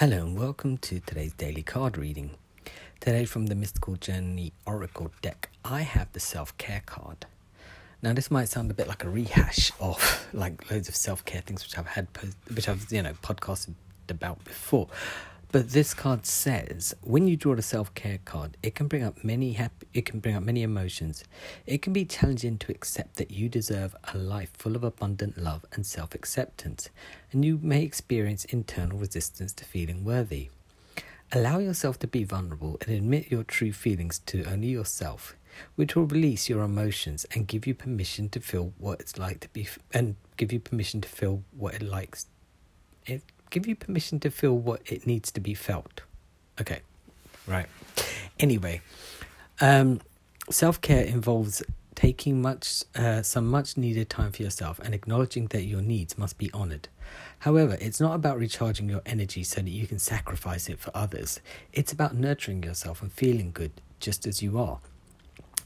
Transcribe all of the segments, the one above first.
Hello and welcome to today's daily card reading. Today, from the Mystical Journey Oracle deck, I have the self care card. Now, this might sound a bit like a rehash of like loads of self care things which I've had, which I've you know podcasted about before, but this card says when you draw the self care card, it can bring up many happy, it can bring up many emotions. It can be challenging to accept that you deserve a life full of abundant love and self acceptance, and you may experience internal resistance to feeling worthy. Allow yourself to be vulnerable and admit your true feelings to only yourself, which will release your emotions and give you permission to feel what it's like to be and give you permission to feel what it likes it give you permission to feel what it needs to be felt. Okay, right. Anyway, um, self care involves taking much uh, some much needed time for yourself and acknowledging that your needs must be honored. However, it's not about recharging your energy so that you can sacrifice it for others. It's about nurturing yourself and feeling good just as you are.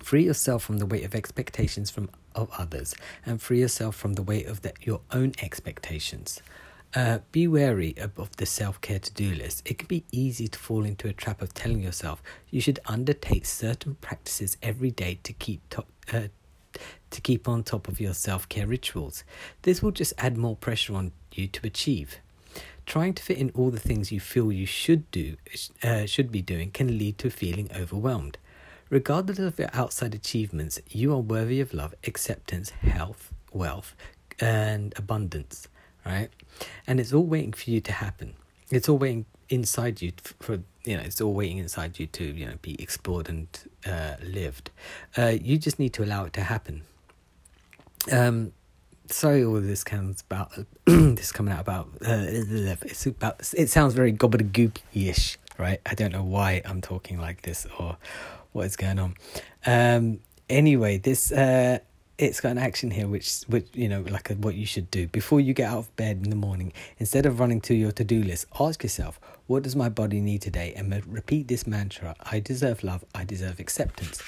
Free yourself from the weight of expectations from of others and free yourself from the weight of the, your own expectations. Uh, be wary of the self care to do list. It can be easy to fall into a trap of telling yourself you should undertake certain practices every day to keep top, uh, to keep on top of your self care rituals. This will just add more pressure on you to achieve. Trying to fit in all the things you feel you should do, uh, should be doing, can lead to feeling overwhelmed. Regardless of your outside achievements, you are worthy of love, acceptance, health, wealth, and abundance right? And it's all waiting for you to happen. It's all waiting inside you for you know it's all waiting inside you to you know be explored and uh, lived. Uh, you just need to allow it to happen. Um, sorry, all this comes about this coming out about uh, it's about it sounds very gobbledygook-ish, right? I don't know why I'm talking like this or what is going on. Um, anyway, this uh, it's got an action here which which you know like a, what you should do. Before you get out of bed in the morning instead of running to your to-do list ask yourself what does my body need today? And repeat this mantra i deserve love i deserve acceptance.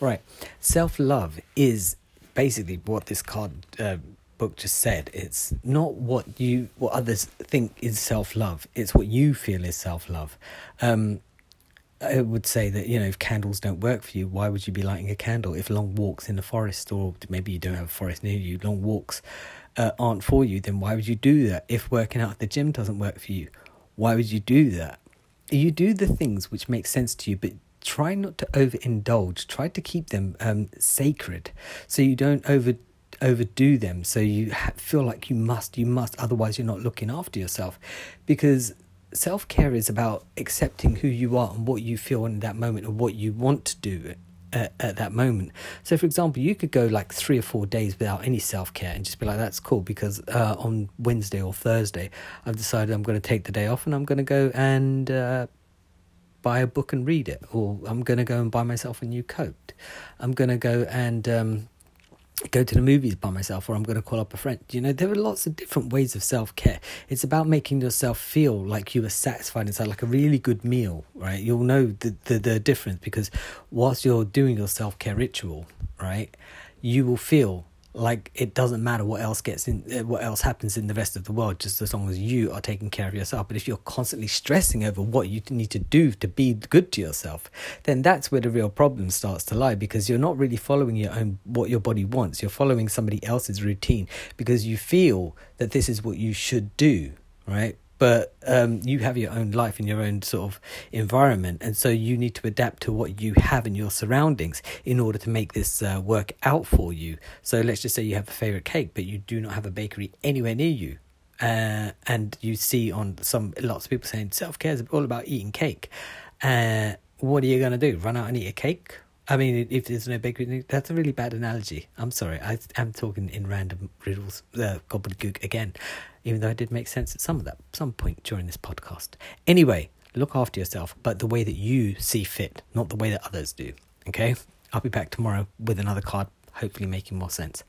Right self-love is basically what this card uh, book just said. It's not what you what others think is self-love. It's what you feel is self-love. Um I would say that you know if candles don't work for you, why would you be lighting a candle? If long walks in the forest, or maybe you don't have a forest near you, long walks uh, aren't for you, then why would you do that? If working out at the gym doesn't work for you, why would you do that? You do the things which make sense to you, but try not to overindulge. Try to keep them um, sacred, so you don't over overdo them. So you feel like you must, you must. Otherwise, you're not looking after yourself, because self care is about accepting who you are and what you feel in that moment and what you want to do at, at, that moment. So, for example, you could go like three or four days without any self care and just be like, that's cool because uh, on Wednesday or Thursday, I've decided I'm going to take the day off and I'm going to go and uh, buy a book and read it, or I'm going to go and buy myself a new coat. I'm going to go and um, go to the movies by myself or I'm going to call up a friend. You know, there are lots of different ways of self care. It's about making yourself feel like you are satisfied inside, like a really good meal, right? You'll know the, the, the difference because whilst you're doing your self care ritual, right, you will feel like it doesn't matter what else gets in uh, what else happens in the rest of the world just as long as you are taking care of yourself. But if you're constantly stressing over what you need to do to be good to yourself then that's where the real problem starts to lie because you're not really following your own what your body wants. You're following somebody else's routine because you feel that this is what you should do right but um, you have your own life and your own sort of environment, and so you need to adapt to what you have in your surroundings in order to make this uh, work out for you. So let's just say you have a favorite cake, but you do not have a bakery anywhere near you. Uh, and you see on some lots of people saying self care is all about eating cake. Uh, what are you gonna do? Run out and eat a cake? I mean, if there's no bakery, that's a really bad analogy. I'm sorry. I am talking in random riddles, uh, gobbledygook again, even though I did make sense at some of that, some point during this podcast. Anyway, look after yourself, but the way that you see fit, not the way that others do. Okay? I'll be back tomorrow with another card, hopefully making more sense.